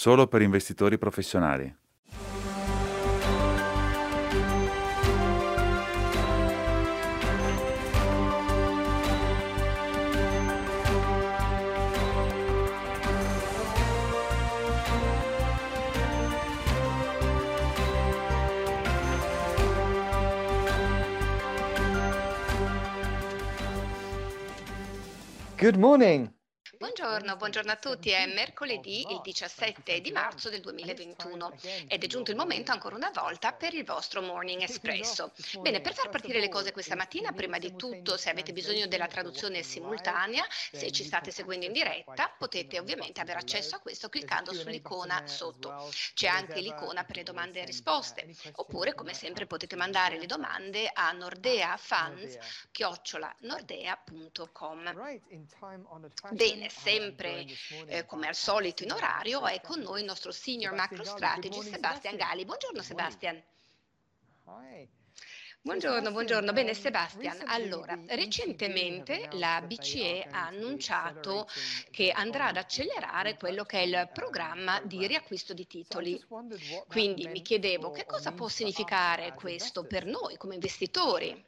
solo per investitori professionali. Good morning. Buongiorno, buongiorno a tutti. È mercoledì il 17 di marzo del 2021 ed è giunto il momento ancora una volta per il vostro Morning Espresso. Bene, per far partire le cose questa mattina, prima di tutto, se avete bisogno della traduzione simultanea, se ci state seguendo in diretta, potete ovviamente avere accesso a questo cliccando sull'icona sotto. C'è anche l'icona per le domande e risposte, oppure come sempre potete mandare le domande a nordeafans-nordea.com. Bene, sempre eh, come al solito in orario, è con noi il nostro Senior Macro Strategist Sebastian Gali. Buongiorno Sebastian. Buongiorno, buongiorno. Bene Sebastian, allora, recentemente la BCE ha annunciato che andrà ad accelerare quello che è il programma di riacquisto di titoli. Quindi mi chiedevo che cosa può significare questo per noi come investitori.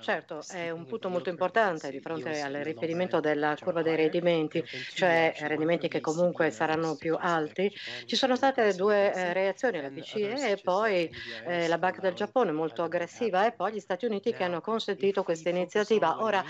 Certo, è un punto molto importante di fronte al riferimento della curva dei rendimenti, cioè rendimenti che comunque saranno più alti. Ci sono state due eh, reazioni, la BCE e poi eh, la Banca del Giappone molto aggressiva e poi gli Stati Uniti che hanno consentito questa iniziativa. Ora,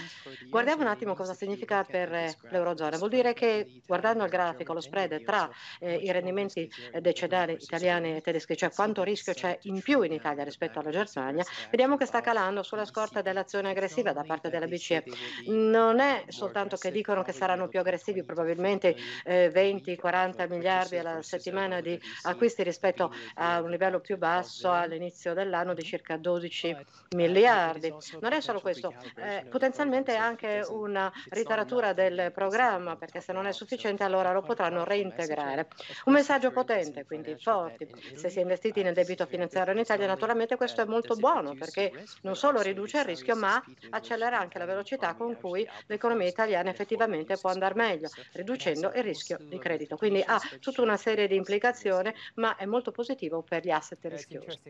guardiamo un attimo cosa significa per eh, l'Eurozona. Vuol dire che guardando il grafico, lo spread tra eh, i rendimenti decennali italiani e tedeschi, cioè quanto rischio c'è in più in Italia rispetto alla Germania, vediamo che sta calando sulla scorta dell'azione aggressiva da parte della BCE. Non è soltanto che dicono che saranno più aggressivi, probabilmente eh, 20-40 miliardi alla settimana di acquisti rispetto a un livello più basso all'inizio dell'anno di circa 12 miliardi. Non è solo questo, eh, potenzialmente è anche una ritaratura del programma, perché se non è sufficiente allora lo potranno reintegrare. Un messaggio potente, quindi forte. Se si è investiti nel debito finanziario in Italia, naturalmente questo è molto buono, perché non solo riduce il rischio, ma accelera anche la velocità con cui l'economia italiana effettivamente può andare meglio, riducendo il rischio di credito. Quindi ha tutta una serie di implicazioni, ma è molto positivo per gli asset rischiosi.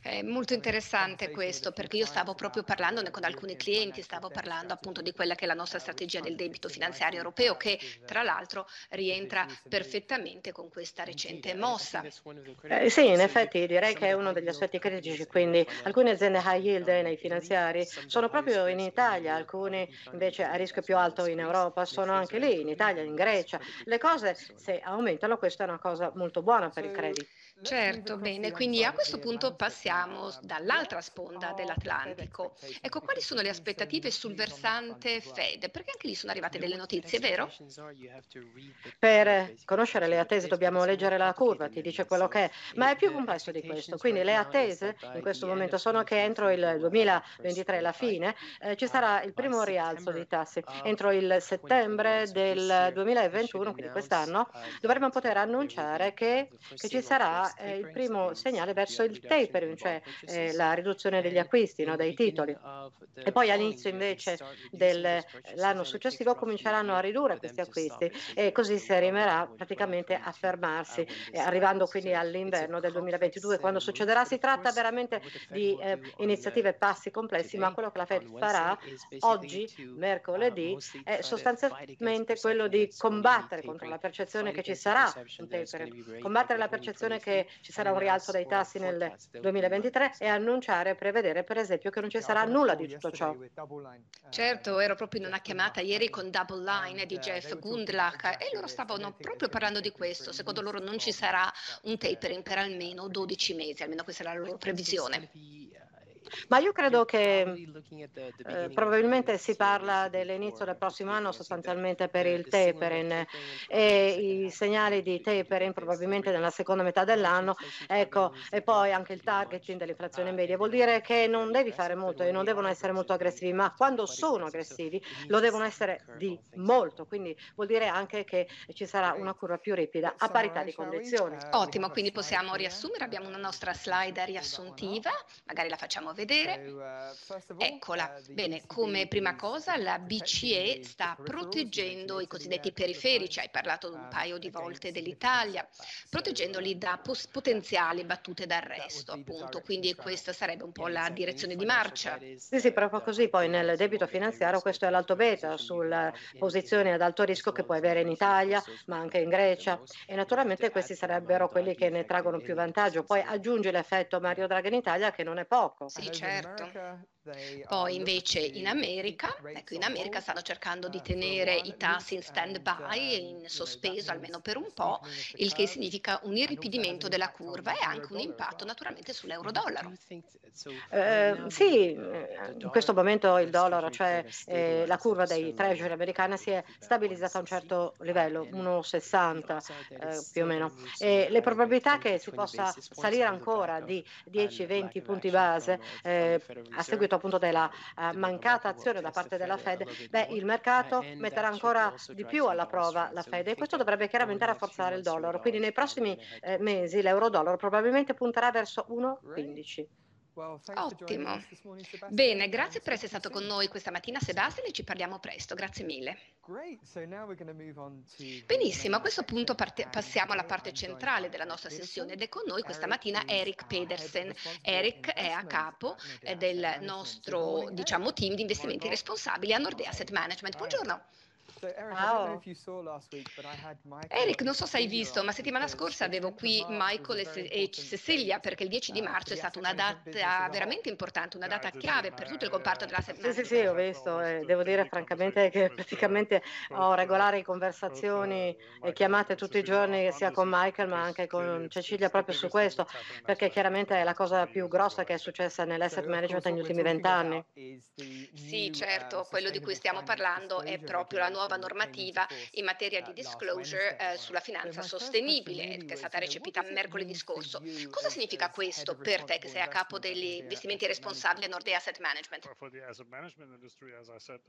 È molto interessante questo, perché io stavo proprio parlando con alcuni clienti, stavo parlando appunto di quella che è la nostra strategia del debito finanziario europeo, che tra l'altro rientra perfettamente con questa recente mossa. Eh, sì, in effetti direi che è uno degli aspetti critici, quindi alcune aziende high yield nei finanziari sono proprio in Italia, alcuni invece a rischio più alto in Europa sono anche lì, in Italia, in Grecia. Le cose se aumentano, questa è una cosa molto buona per il credito. Certo, bene, quindi a questo punto passiamo dall'altra sponda dell'Atlantico. Ecco, quali sono le aspettative sul versante Fed? Perché anche lì sono arrivate delle notizie, vero? Per conoscere le attese dobbiamo leggere la curva, ti dice quello che è, ma è più complesso di questo. Quindi le attese in questo momento sono che entro il 2023, la fine, eh, ci sarà il primo rialzo dei tassi. Entro il settembre del 2021, quindi quest'anno, dovremmo poter annunciare che, che ci sarà eh, il primo segnale verso il tapering, cioè eh, la riduzione degli acquisti no, dei titoli. E poi all'inizio invece dell'anno successivo cominceranno a ridurre questi acquisti e così si arriverà praticamente a fermarsi, eh, arrivando quindi all'inverno del 2022. Quando succederà si tratta veramente di eh, iniziative e passi complessi, ma quello che la Fed farà oggi, mercoledì, è sostanzialmente quello di combattere contro la percezione che ci sarà un tapering, combattere la percezione che ci sarà un rialzo dei tassi nel 2023 e annunciare e prevedere per esempio che non ci sarà nulla di tutto ciò. Certo, ero proprio in una chiamata ieri con Double Line di Jeff Gundlach e loro stavano proprio parlando di questo. Secondo loro non ci sarà un tapering per almeno 12 mesi, almeno questa è la loro previsione. Ma io credo che eh, probabilmente si parla dell'inizio del prossimo anno sostanzialmente per il tapering e i segnali di tapering probabilmente nella seconda metà dell'anno, ecco, e poi anche il targeting dell'inflazione media. Vuol dire che non devi fare molto e non devono essere molto aggressivi, ma quando sono aggressivi lo devono essere di molto, quindi vuol dire anche che ci sarà una curva più ripida a parità di condizioni. Ottimo, quindi possiamo riassumere, abbiamo una nostra slide riassuntiva, magari la facciamo vedere. Eccola. Bene, come prima cosa la BCE sta proteggendo i cosiddetti periferici, hai parlato un paio di volte dell'Italia, proteggendoli da potenziali battute d'arresto, appunto. Quindi questa sarebbe un po' la direzione di marcia. Sì, sì, proprio così. Poi nel debito finanziario questo è l'alto beta sulla posizione ad alto rischio che puoi avere in Italia, ma anche in Grecia. E naturalmente questi sarebbero quelli che ne traggono più vantaggio. Poi aggiungi l'effetto Mario Draghi in Italia che non è poco. Sì, certo. Poi invece in America, ecco, in America stanno cercando di tenere i tassi in stand-by, in sospeso almeno per un po', il che significa un irripidimento della curva e anche un impatto naturalmente sull'euro-dollaro. Eh, sì, in questo momento il dollaro, cioè eh, la curva dei treasury americana si è stabilizzata a un certo livello, 1,60 eh, più o meno. E le probabilità che si possa salire ancora di 10-20 punti base eh, a seguito appunto della uh, mancata azione da parte della Fed, beh, il mercato metterà ancora di più alla prova la Fed e questo dovrebbe chiaramente rafforzare il dollaro. Quindi nei prossimi eh, mesi l'euro-dollaro probabilmente punterà verso 1,15. Ottimo. Bene, grazie per essere stato con noi questa mattina Sebastian e ci parliamo presto. Grazie mille. Benissimo, a questo punto parte, passiamo alla parte centrale della nostra sessione ed è con noi questa mattina Eric Pedersen. Eric è a capo eh, del nostro diciamo, team di investimenti responsabili a Nordea Asset Management. Buongiorno. Ciao. Eric, non so se hai visto, ma settimana scorsa avevo qui Michael e Cecilia perché il 10 di marzo è stata una data veramente importante, una data chiave per tutto il comparto della settimana. Sì, sì, sì, ho visto e devo dire francamente che praticamente ho regolari conversazioni e chiamate tutti i giorni sia con Michael ma anche con Cecilia. Proprio su questo, perché chiaramente è la cosa più grossa che è successa nell'asset management negli ultimi vent'anni. Sì, certo, quello di cui stiamo parlando è proprio la nuova nuova normativa in materia di disclosure eh, sulla finanza sostenibile che è stata recepita mercoledì scorso. Cosa significa questo per te che sei a capo degli investimenti responsabili a Nordea Asset Management?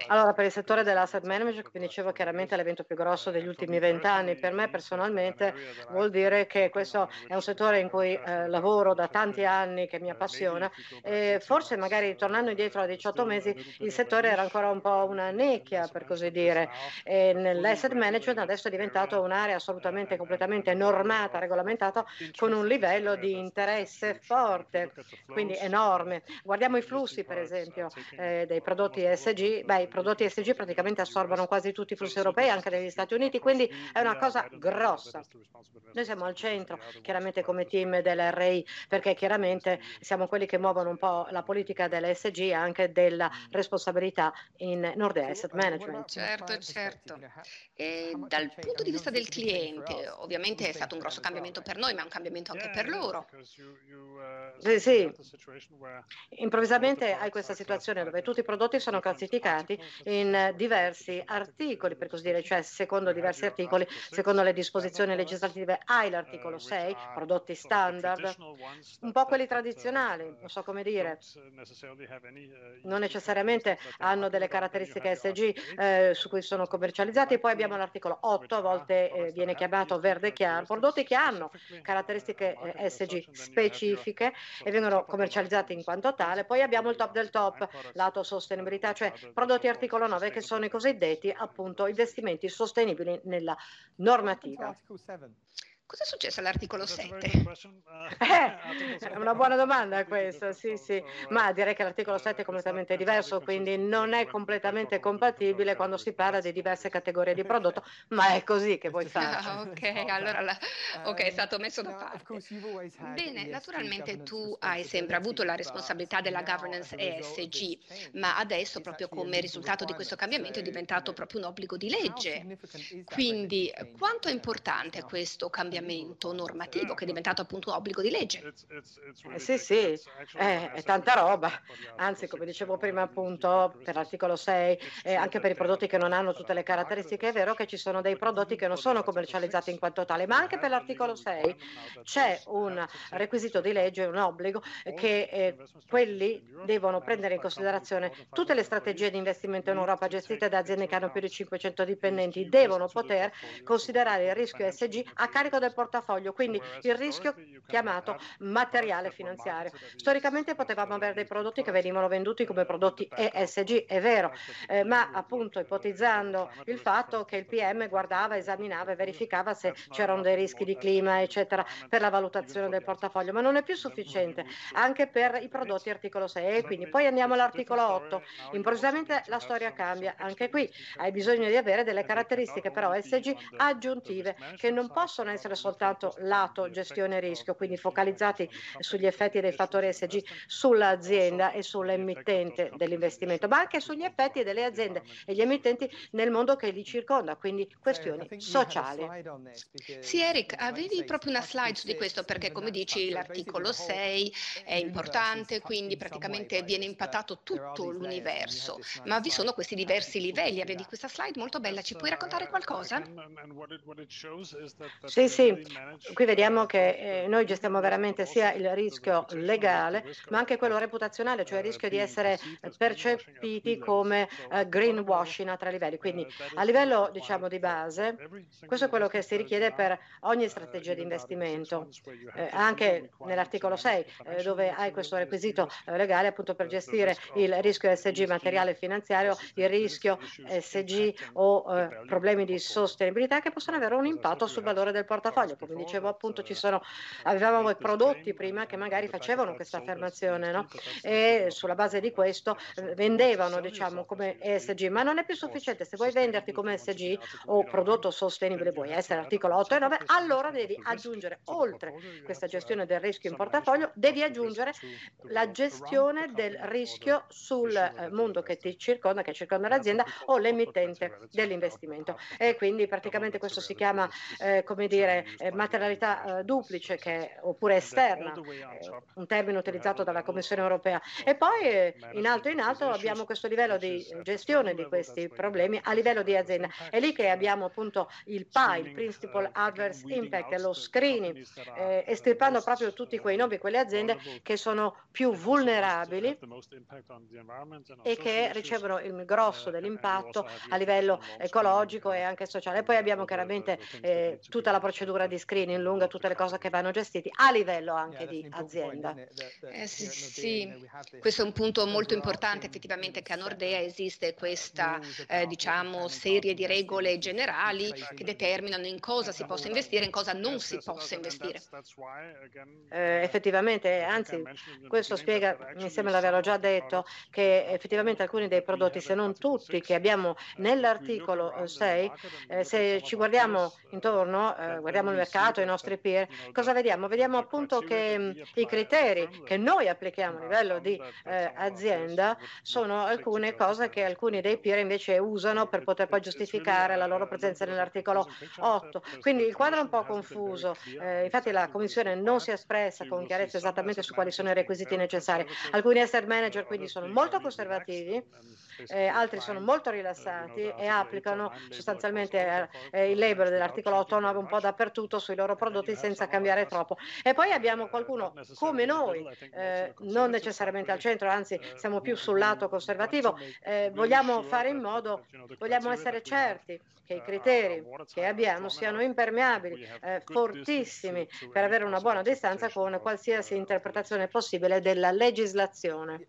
Allora, per il settore dell'asset management, come dicevo, chiaramente è l'evento più grosso degli ultimi vent'anni. Per me personalmente vuol dire che questo è un settore in cui eh, lavoro da tanti anni, che mi appassiona. E forse magari tornando indietro a 18 mesi, il settore era ancora un po' una necchia, per così dire. E nell'asset management adesso è diventato un'area assolutamente completamente normata, regolamentata, con un livello di interesse forte, quindi enorme. Guardiamo i flussi, per esempio, eh, dei prodotti ESG. Beh, i prodotti ESG praticamente assorbono quasi tutti i flussi europei, anche negli Stati Uniti, quindi è una cosa grossa. Noi siamo al centro, chiaramente come team dell'RI, perché chiaramente siamo quelli che muovono un po' la politica dell'ESG e anche della responsabilità in Nordea Asset Management. Certo, certo. E dal punto di vista del cliente, ovviamente è stato un grosso cambiamento per noi, ma è un cambiamento anche per loro. Sì, sì. Improvvisamente hai questa situazione dove tutti i prodotti sono classificati in diversi articoli, per così dire, cioè secondo diversi articoli, secondo le disposizioni legislative. Hai l'articolo 6, prodotti standard, un po' quelli tradizionali, non so come dire, non necessariamente hanno delle caratteristiche SG eh, su cui sono commercializzati. Poi abbiamo l'articolo 8, a volte eh, viene chiamato verde chiaro, prodotti che hanno caratteristiche eh, SG specifiche e vengono commercializzati in quanto tale. Poi abbiamo il top del top, lato sostenibilità, cioè prodotti articolo 9 che sono i cosiddetti appunto investimenti sostenibili nella normativa. Cosa è successo all'articolo 7? Eh, è una buona domanda questa, sì, sì, ma direi che l'articolo 7 è completamente diverso, quindi non è completamente compatibile quando si parla di diverse categorie di prodotto, ma è così che vuoi fare. Ah, ok, allora la... ok, è stato messo da parte. Bene, naturalmente tu hai sempre avuto la responsabilità della governance ESG, ma adesso proprio come risultato di questo cambiamento è diventato proprio un obbligo di legge. Quindi quanto è importante questo cambiamento? Cambiamento normativo che è diventato appunto un obbligo di legge. Eh, sì, sì, eh, è tanta roba. Anzi, come dicevo prima appunto per l'articolo 6, eh, anche per i prodotti che non hanno tutte le caratteristiche, è vero che ci sono dei prodotti che non sono commercializzati in quanto tale, ma anche per l'articolo 6 c'è un requisito di legge, un obbligo che eh, quelli devono prendere in considerazione tutte le strategie di investimento in Europa gestite da aziende che hanno più di 500 dipendenti, devono poter considerare il rischio SG a carico del del portafoglio, quindi il rischio chiamato materiale finanziario. Storicamente potevamo avere dei prodotti che venivano venduti come prodotti ESG, è vero, eh, ma appunto ipotizzando il fatto che il PM guardava, esaminava e verificava se c'erano dei rischi di clima, eccetera, per la valutazione del portafoglio, ma non è più sufficiente anche per i prodotti articolo 6 e quindi poi andiamo all'articolo 8. Improvvisamente la storia cambia, anche qui hai bisogno di avere delle caratteristiche però SG aggiuntive che non possono essere soltanto lato gestione rischio, quindi focalizzati sugli effetti dei fattori SG sull'azienda e sull'emittente dell'investimento, ma anche sugli effetti delle aziende e gli emittenti nel mondo che li circonda, quindi questioni sociali. Sì, Eric, avevi proprio una slide su di questo perché come dici l'articolo 6 è importante, quindi praticamente viene impattato tutto l'universo, ma vi sono questi diversi livelli. Avevi questa slide molto bella, ci puoi raccontare qualcosa? Sì, sì, qui vediamo che eh, noi gestiamo veramente sia il rischio legale, ma anche quello reputazionale, cioè il rischio di essere percepiti come eh, greenwashing a tre livelli. Quindi a livello diciamo di base, questo è quello che si richiede per ogni strategia di investimento, eh, anche nell'articolo 6, eh, dove hai questo requisito legale appunto per gestire il rischio SG materiale e finanziario, il rischio SG o problemi di sostenibilità che possono avere un impatto sul valore del portafoglio. Come dicevo appunto ci sono, avevamo prodotti prima che magari facevano questa affermazione no? e sulla base di questo eh, vendevano diciamo come ESG, ma non è più sufficiente. Se vuoi venderti come ESG o prodotto sostenibile, vuoi essere articolo 8 e 9, allora devi aggiungere oltre questa gestione del rischio in portafoglio, devi aggiungere la gestione del rischio sul eh, mondo che ti circonda, che circonda l'azienda o l'emittente dell'investimento. E quindi praticamente questo si chiama, eh, come dire, eh, materialità eh, duplice che, oppure esterna, eh, un termine utilizzato dalla Commissione europea. E poi eh, in alto in alto abbiamo questo livello di gestione di questi problemi a livello di azienda. È lì che abbiamo appunto il PI, il Principal Adverse Impact, lo screening, eh, estirpando proprio tutti quei nomi, quelle aziende che sono più vulnerabili e che ricevono il grosso dell'impatto a livello ecologico e anche sociale. E poi abbiamo chiaramente eh, tutta la procedura di screening lunga, tutte le cose che vanno gestite a livello anche di azienda. Eh, sì, sì, questo è un punto molto importante effettivamente che a Nordea esiste questa eh, diciamo serie di regole generali che determinano in cosa si possa investire e in cosa non si possa investire. Eh, effettivamente, anzi, questo spiega, insieme l'avevo già detto, che effettivamente alcuni dei prodotti, se non tutti, che abbiamo nell'articolo 6, eh, se ci guardiamo intorno, eh, guardiamo il mercato, i nostri peer, cosa vediamo? Vediamo appunto che mh, i criteri che noi applichiamo a livello di eh, azienda sono alcune cose che alcuni dei peer invece usano per poter poi giustificare la loro presenza nell'articolo 8. Quindi il quadro è un po' confuso, eh, infatti la Commissione non si è espressa con chiarezza esattamente su quali sono i requisiti necessari. Alcuni asset manager quindi sono molto conservativi, eh, altri sono molto rilassati e applicano sostanzialmente eh, il label dell'articolo 8 9 un po' dappertutto sui loro prodotti senza cambiare troppo. E poi abbiamo qualcuno come noi, eh, non necessariamente al centro, anzi siamo più sul lato conservativo, eh, vogliamo fare in modo, vogliamo essere certi che i criteri che abbiamo siano impermeabili, eh, fortissimi per avere una buona distanza con qualsiasi interpretazione possibile della legislazione.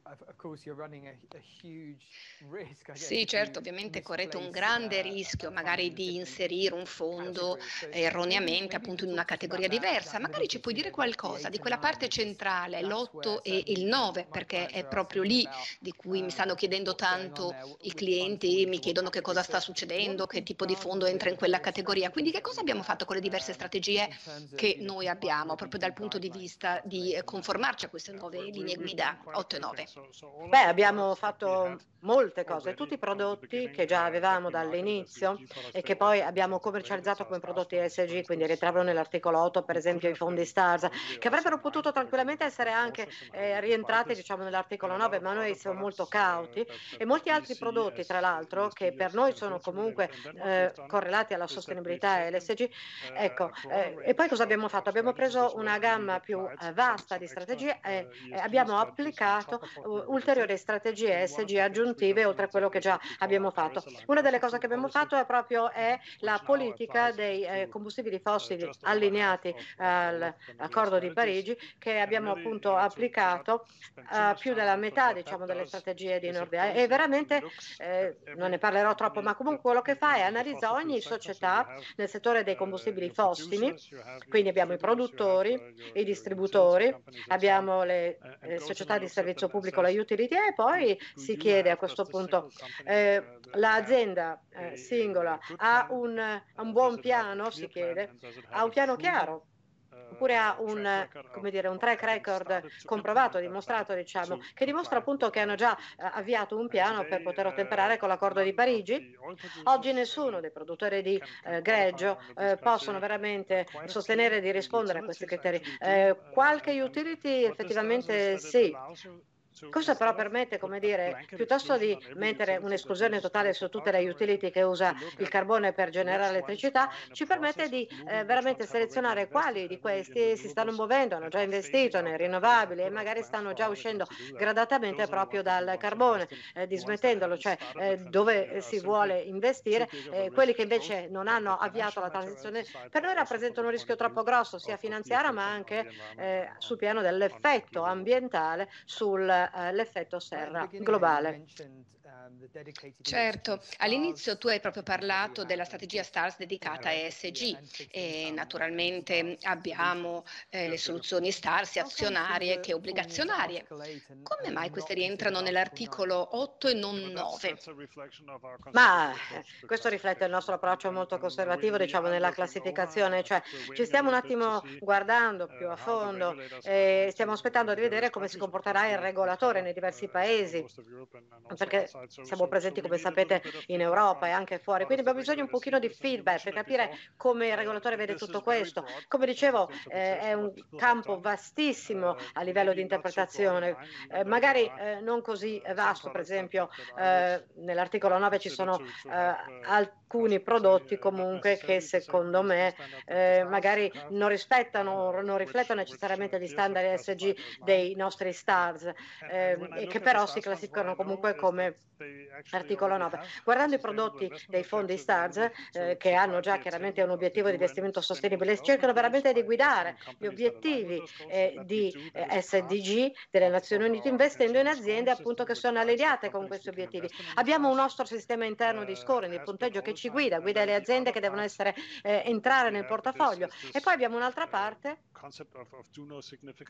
Sì, certo, ovviamente correte un grande rischio magari di inserire un fondo erroneamente appunto in una categoria diversa. Magari ci puoi dire qualcosa di quella parte centrale, l'8 e il 9, perché è proprio lì di cui mi stanno chiedendo tanto i clienti, mi chiedono che cosa sta succedendo, che tipo di fondo entra in quella categoria. Quindi che cosa abbiamo fatto con le diverse strategie che noi abbiamo proprio dal punto di vista di conformarci a queste nuove linee guida 8 e 9? Beh, abbiamo fatto molte cose, tutti i prodotti che già avevamo dall'inizio e che poi abbiamo commercializzato come prodotti ESG, quindi ritrovano nell'articolo 8 per esempio i fondi STARS, che avrebbero potuto tranquillamente essere anche eh, rientrati diciamo, nell'articolo 9, ma noi siamo molto cauti e molti altri prodotti tra l'altro che per noi sono comunque eh, correlati alla sostenibilità e l'ESG. Ecco, eh, e poi cosa abbiamo fatto? Abbiamo preso una gamma più eh, vasta di strategie e abbiamo applicato ulteriori strategie ESG aggiuntive oltre a quello che già abbiamo fatto. Una delle cose che abbiamo fatto è proprio è la politica dei eh, combustibili fossili allineati all'accordo di Parigi che abbiamo appunto applicato a più della metà diciamo, delle strategie di Nordea e. veramente eh, non ne parlerò troppo ma comunque quello che fa è analizzare ogni società nel settore dei combustibili fossili. quindi abbiamo i produttori i distributori abbiamo le eh, società di servizio pubblico la utility e poi si chiede a questo punto eh, l'azienda eh, singola ha un, un buon piano si chiede. ha un piano chiaro? Oppure ha un, come dire, un track record comprovato, dimostrato, diciamo, che dimostra appunto che hanno già eh, avviato un piano per poter ottemperare con l'accordo di Parigi. Oggi nessuno dei produttori di eh, greggio eh, possono veramente sostenere di rispondere a questi criteri. Eh, qualche utility effettivamente sì, Questo però permette, come dire, piuttosto di mettere un'esclusione totale su tutte le utility che usa il carbone per generare elettricità, ci permette di eh, veramente selezionare quali di questi si stanno muovendo, hanno già investito nei rinnovabili e magari stanno già uscendo gradatamente proprio dal carbone, eh, dismettendolo, cioè eh, dove si vuole investire. Eh, quelli che invece non hanno avviato la transizione per noi rappresentano un rischio troppo grosso, sia finanziario ma anche sul piano dell'effetto ambientale sul l'effetto serra globale. Certo, all'inizio tu hai proprio parlato della strategia STARS dedicata a ESG e naturalmente abbiamo eh, le soluzioni STARS sia azionarie che obbligazionarie. Come mai queste rientrano nell'articolo 8 e non 9? Ma eh, questo riflette il nostro approccio molto conservativo, diciamo, nella classificazione, cioè ci stiamo un attimo guardando più a fondo e stiamo aspettando di vedere come si comporterà il regolatore nei diversi paesi, perché siamo presenti come sapete in Europa e anche fuori, quindi abbiamo bisogno un pochino di feedback per capire come il regolatore vede tutto questo. Come dicevo eh, è un campo vastissimo a livello di interpretazione, eh, magari eh, non così vasto, per esempio eh, nell'articolo 9 ci sono eh, alcuni prodotti comunque che secondo me eh, magari non rispettano, non riflettono necessariamente gli standard ESG dei nostri stars e che però si classificano comunque come Articolo 9. Guardando i prodotti dei fondi STARS, eh, che hanno già chiaramente un obiettivo di investimento sostenibile, cercano veramente di guidare gli obiettivi eh, di eh, SDG delle Nazioni Unite investendo in aziende appunto che sono allineate con questi obiettivi. Abbiamo un nostro sistema interno di scoring, di punteggio che ci guida, guida le aziende che devono essere, eh, entrare nel portafoglio. e poi abbiamo un'altra parte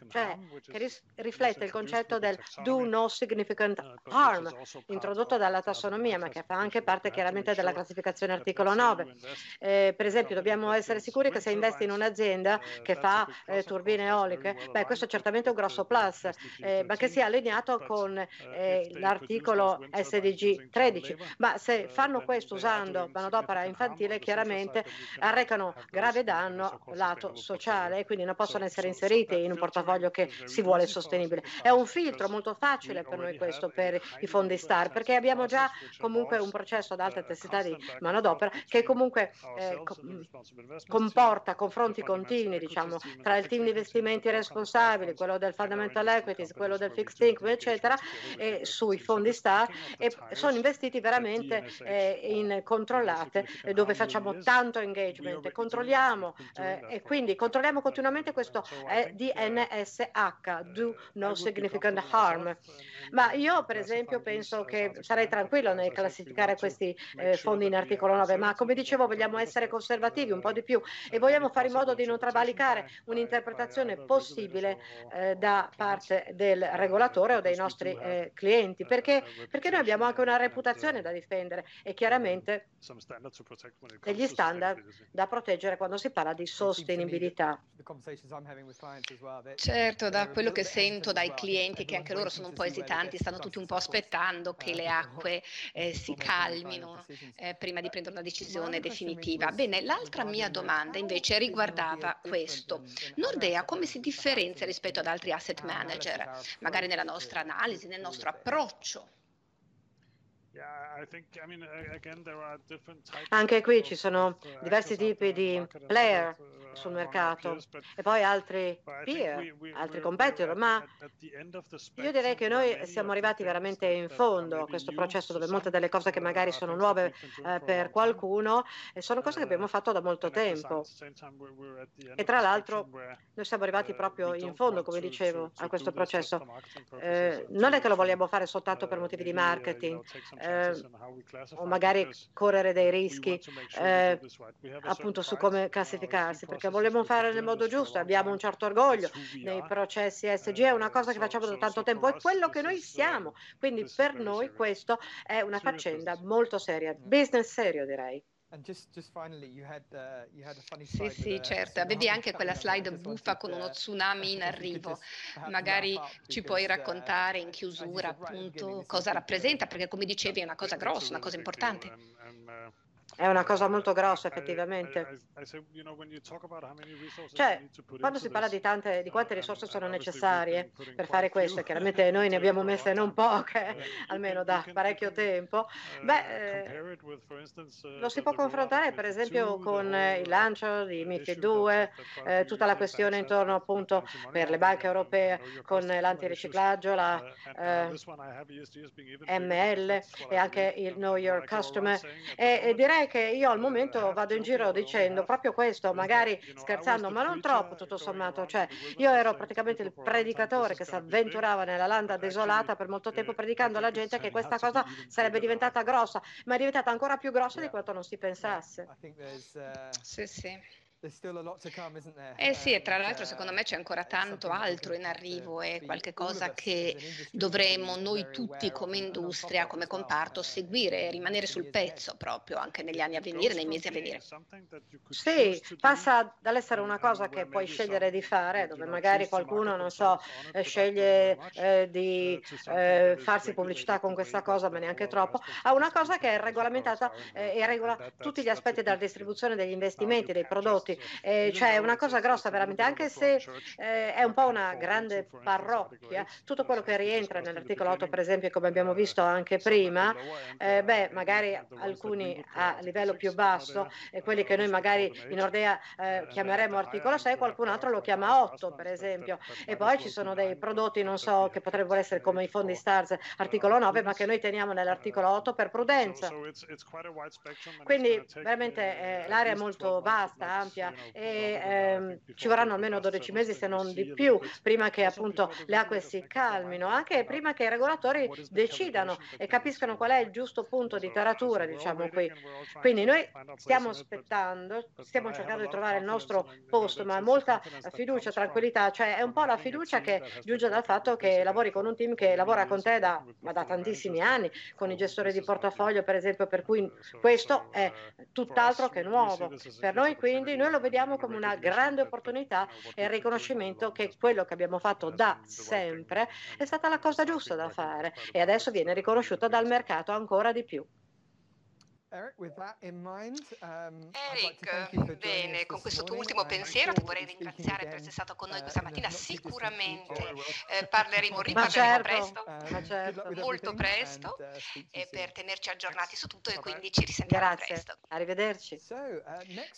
cioè, che ris- riflette il concetto del do no significant harm, introdotto dalla tassonomia, ma che fa anche parte chiaramente della classificazione articolo 9. Eh, per esempio, dobbiamo essere sicuri che se investi in un'azienda che fa eh, turbine eoliche, beh, questo è certamente un grosso plus, eh, ma che sia allineato con eh, l'articolo SDG 13. Ma se fanno questo usando manodopera infantile, chiaramente arrecano grave danno lato sociale e quindi non possono essere inseriti in un portafoglio che si vuole sostenibile. È un filtro molto facile per noi questo, per i fondi STAR, perché abbiamo già comunque un processo ad alta intensità di manodopera che comunque eh, comporta confronti continui diciamo, tra il team di investimenti responsabili, quello del fundamental equities, quello del fixed income, eccetera, e sui fondi STAR e sono investiti veramente eh, in controllate dove facciamo tanto engagement, controlliamo eh, e quindi controlliamo continuamente questo è DNSH, Do No Significant Harm. Ma io per esempio penso che sarei tranquillo nel classificare questi eh, fondi in articolo 9, ma come dicevo vogliamo essere conservativi un po' di più e vogliamo fare in modo di non travalicare un'interpretazione possibile eh, da parte del regolatore o dei nostri eh, clienti, perché, perché noi abbiamo anche una reputazione da difendere e chiaramente degli standard da proteggere quando si parla di sostenibilità. Certo, da quello che sento dai clienti, che anche loro sono un po' esitanti, stanno tutti un po' aspettando che le acque eh, si calmino eh, prima di prendere una decisione definitiva. Bene, l'altra mia domanda invece riguardava questo. Nordea come si differenzia rispetto ad altri asset manager, magari nella nostra analisi, nel nostro approccio? Anche qui ci sono diversi tipi di player sul mercato e poi altri peer, altri competitor, ma io direi che noi siamo arrivati veramente in fondo a questo processo dove molte delle cose che magari sono nuove eh, per qualcuno sono cose che abbiamo fatto da molto tempo. E tra l'altro noi siamo arrivati proprio in fondo, come dicevo, a questo processo. Eh, non è che lo vogliamo fare soltanto per motivi di marketing eh, o magari correre dei rischi eh, appunto su come classificarsi, perché vogliamo fare nel modo giusto, abbiamo un certo orgoglio nei processi SG, è una cosa che facciamo da tanto tempo, è quello che noi siamo. Quindi per noi questo è una faccenda molto seria, business serio direi. Sì, sì, certo. Avevi anche quella slide buffa con uno tsunami in arrivo. Magari ci puoi raccontare in chiusura appunto cosa rappresenta, perché come dicevi è una cosa grossa, una cosa importante. È una cosa molto grossa effettivamente. Cioè, quando si parla di, tante, di quante risorse sono necessarie per fare questo, chiaramente noi ne abbiamo messe non poche, almeno da parecchio tempo, beh, eh, lo si può confrontare per esempio con il lancio di MIFID 2, eh, tutta la questione intorno appunto per le banche europee con l'antiriciclaggio, la eh, ML e anche il Know Your Customer. e, e direi che io al momento vado in giro dicendo proprio questo, magari scherzando, ma non troppo tutto sommato. Cioè, io ero praticamente il predicatore che si avventurava nella landa desolata per molto tempo predicando alla gente che questa cosa sarebbe diventata grossa, ma è diventata ancora più grossa di quanto non si pensasse. Sì, sì. Eh sì, e tra l'altro secondo me c'è ancora tanto altro in arrivo, è qualcosa che dovremmo noi tutti come industria, come comparto, seguire e rimanere sul pezzo proprio anche negli anni a venire, nei mesi a venire. Sì, passa dall'essere una cosa che puoi scegliere di fare, dove magari qualcuno, non so, eh, sceglie eh, di eh, farsi pubblicità con questa cosa, ma neanche troppo, a una cosa che è regolamentata eh, e regola tutti gli aspetti della distribuzione degli investimenti, dei prodotti minuti, eh, cioè è una cosa grossa veramente, anche se eh, è un po' una grande parrocchia, tutto quello che rientra nell'articolo 8 per esempio, come abbiamo visto anche prima, eh, beh, magari alcuni a livello più basso, e quelli che noi magari in Ordea eh, chiameremo articolo 6, qualcun altro lo chiama 8 per esempio, e poi ci sono dei prodotti, non so, che potrebbero essere come i fondi STARS, articolo 9, ma che noi teniamo nell'articolo 8 per prudenza. Quindi veramente eh, l'area è molto vasta, ampia Russia e ehm, ci vorranno almeno 12 mesi se non di più prima che appunto le acque si calmino, anche prima che i regolatori decidano e capiscano qual è il giusto punto di taratura, diciamo qui. Quindi noi stiamo aspettando, stiamo cercando di trovare il nostro posto, ma molta fiducia, tranquillità, cioè è un po' la fiducia che giunge dal fatto che lavori con un team che lavora con te da, da tantissimi anni, con i gestori di portafoglio per esempio, per cui questo è tutt'altro che nuovo. Per noi quindi noi lo vediamo come una grande opportunità e il riconoscimento che quello che abbiamo fatto da sempre è stata la cosa giusta da fare e adesso viene riconosciuta dal mercato ancora di più. Um, Eric, bene, con questo tuo ultimo pensiero ti vorrei ringraziare per essere stato con noi questa mattina. Sicuramente eh, parleremo, riparleremo certo, presto, certo. molto presto, uh, e per tenerci aggiornati su tutto e quindi ci risentiamo Grazie. presto. Arrivederci. Uh,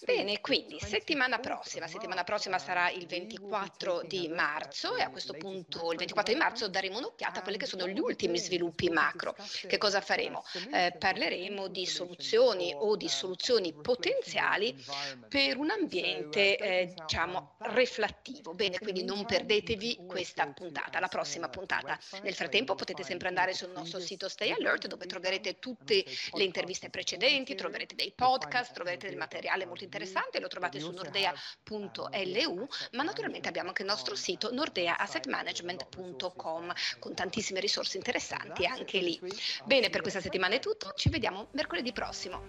bene, quindi settimana prossima, settimana prossima sarà il 24 di marzo e a questo punto il 24 di marzo daremo un'occhiata a quelli che sono gli ultimi sviluppi macro. Che cosa faremo? Eh, parleremo di soluzioni soluzioni o di soluzioni potenziali per un ambiente eh, diciamo riflettivo. Bene, quindi non perdetevi questa puntata, la prossima puntata. Nel frattempo potete sempre andare sul nostro sito Stay Alert dove troverete tutte le interviste precedenti, troverete dei podcast, troverete del materiale molto interessante, lo trovate su nordea.lu, ma naturalmente abbiamo anche il nostro sito nordeaassetmanagement.com con tantissime risorse interessanti anche lì. Bene, per questa settimana è tutto, ci vediamo mercoledì prossimo prossimo.